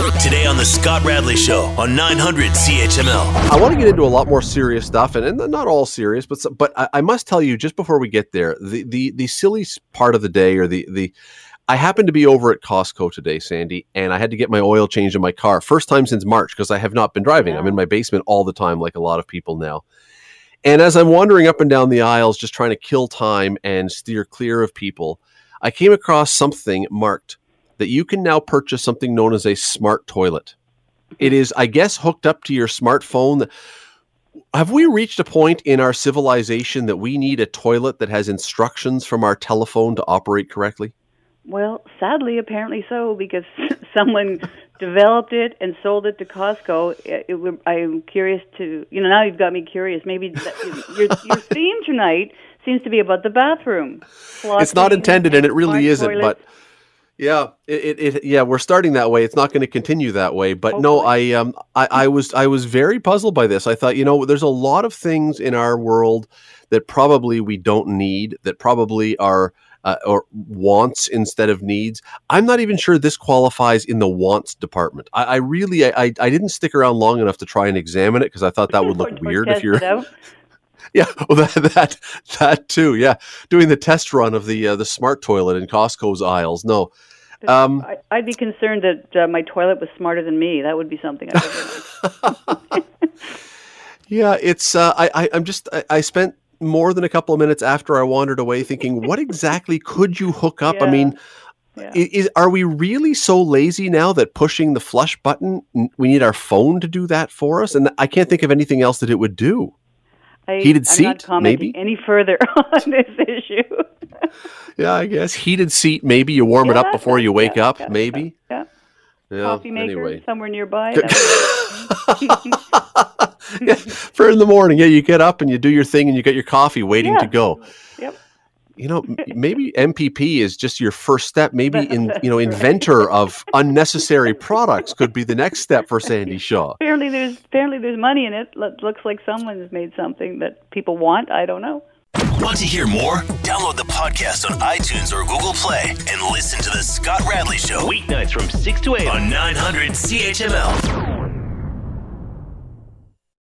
Today on The Scott Radley Show on 900 CHML. I want to get into a lot more serious stuff, and, and not all serious, but some, but I, I must tell you just before we get there, the the the silly part of the day, or the the I happened to be over at Costco today, Sandy, and I had to get my oil changed in my car. First time since March because I have not been driving. I'm in my basement all the time, like a lot of people now. And as I'm wandering up and down the aisles, just trying to kill time and steer clear of people, I came across something marked that you can now purchase something known as a smart toilet. It is, I guess, hooked up to your smartphone. Have we reached a point in our civilization that we need a toilet that has instructions from our telephone to operate correctly? Well, sadly, apparently so, because someone developed it and sold it to Costco. It, it, I'm curious to, you know, now you've got me curious. Maybe that, your, your theme tonight seems to be about the bathroom. It's not intended, and it really isn't. Toilets. But yeah, it, it, it, yeah, we're starting that way. It's not going to continue that way. But Hopefully. no, I um I, I was I was very puzzled by this. I thought, you know, there's a lot of things in our world that probably we don't need, that probably are uh, or wants instead of needs. I'm not even sure this qualifies in the wants department. I, I really I, I didn't stick around long enough to try and examine it because I thought that would look weird if you're. Yeah, well, that that that too. Yeah, doing the test run of the uh, the smart toilet in Costco's aisles. No, um, I, would be concerned that uh, my toilet was smarter than me. That would be something. I yeah, it's. Uh, I, I am just. I, I, spent more than a couple of minutes after I wandered away thinking, what exactly could you hook up? Yeah. I mean. Yeah. Is, are we really so lazy now that pushing the flush button, we need our phone to do that for us? And I can't think of anything else that it would do. I, Heated I'm seat, maybe any further on this issue. yeah, I guess heated seat. Maybe you warm yeah, it up before you wake yeah, up. Yeah, maybe. Yeah. Coffee maker anyway. somewhere nearby. yeah, for in the morning, yeah, you get up and you do your thing and you get your coffee waiting to go. Yep. You know, maybe MPP is just your first step. Maybe in you know, inventor of unnecessary products could be the next step for Sandy Shaw. Apparently, there's apparently there's money in it. Looks like someone's made something that people want. I don't know. Want to hear more? Download the podcast on iTunes or Google Play and listen to The Scott Radley Show. Weeknights from 6 to 8 on 900 CHML.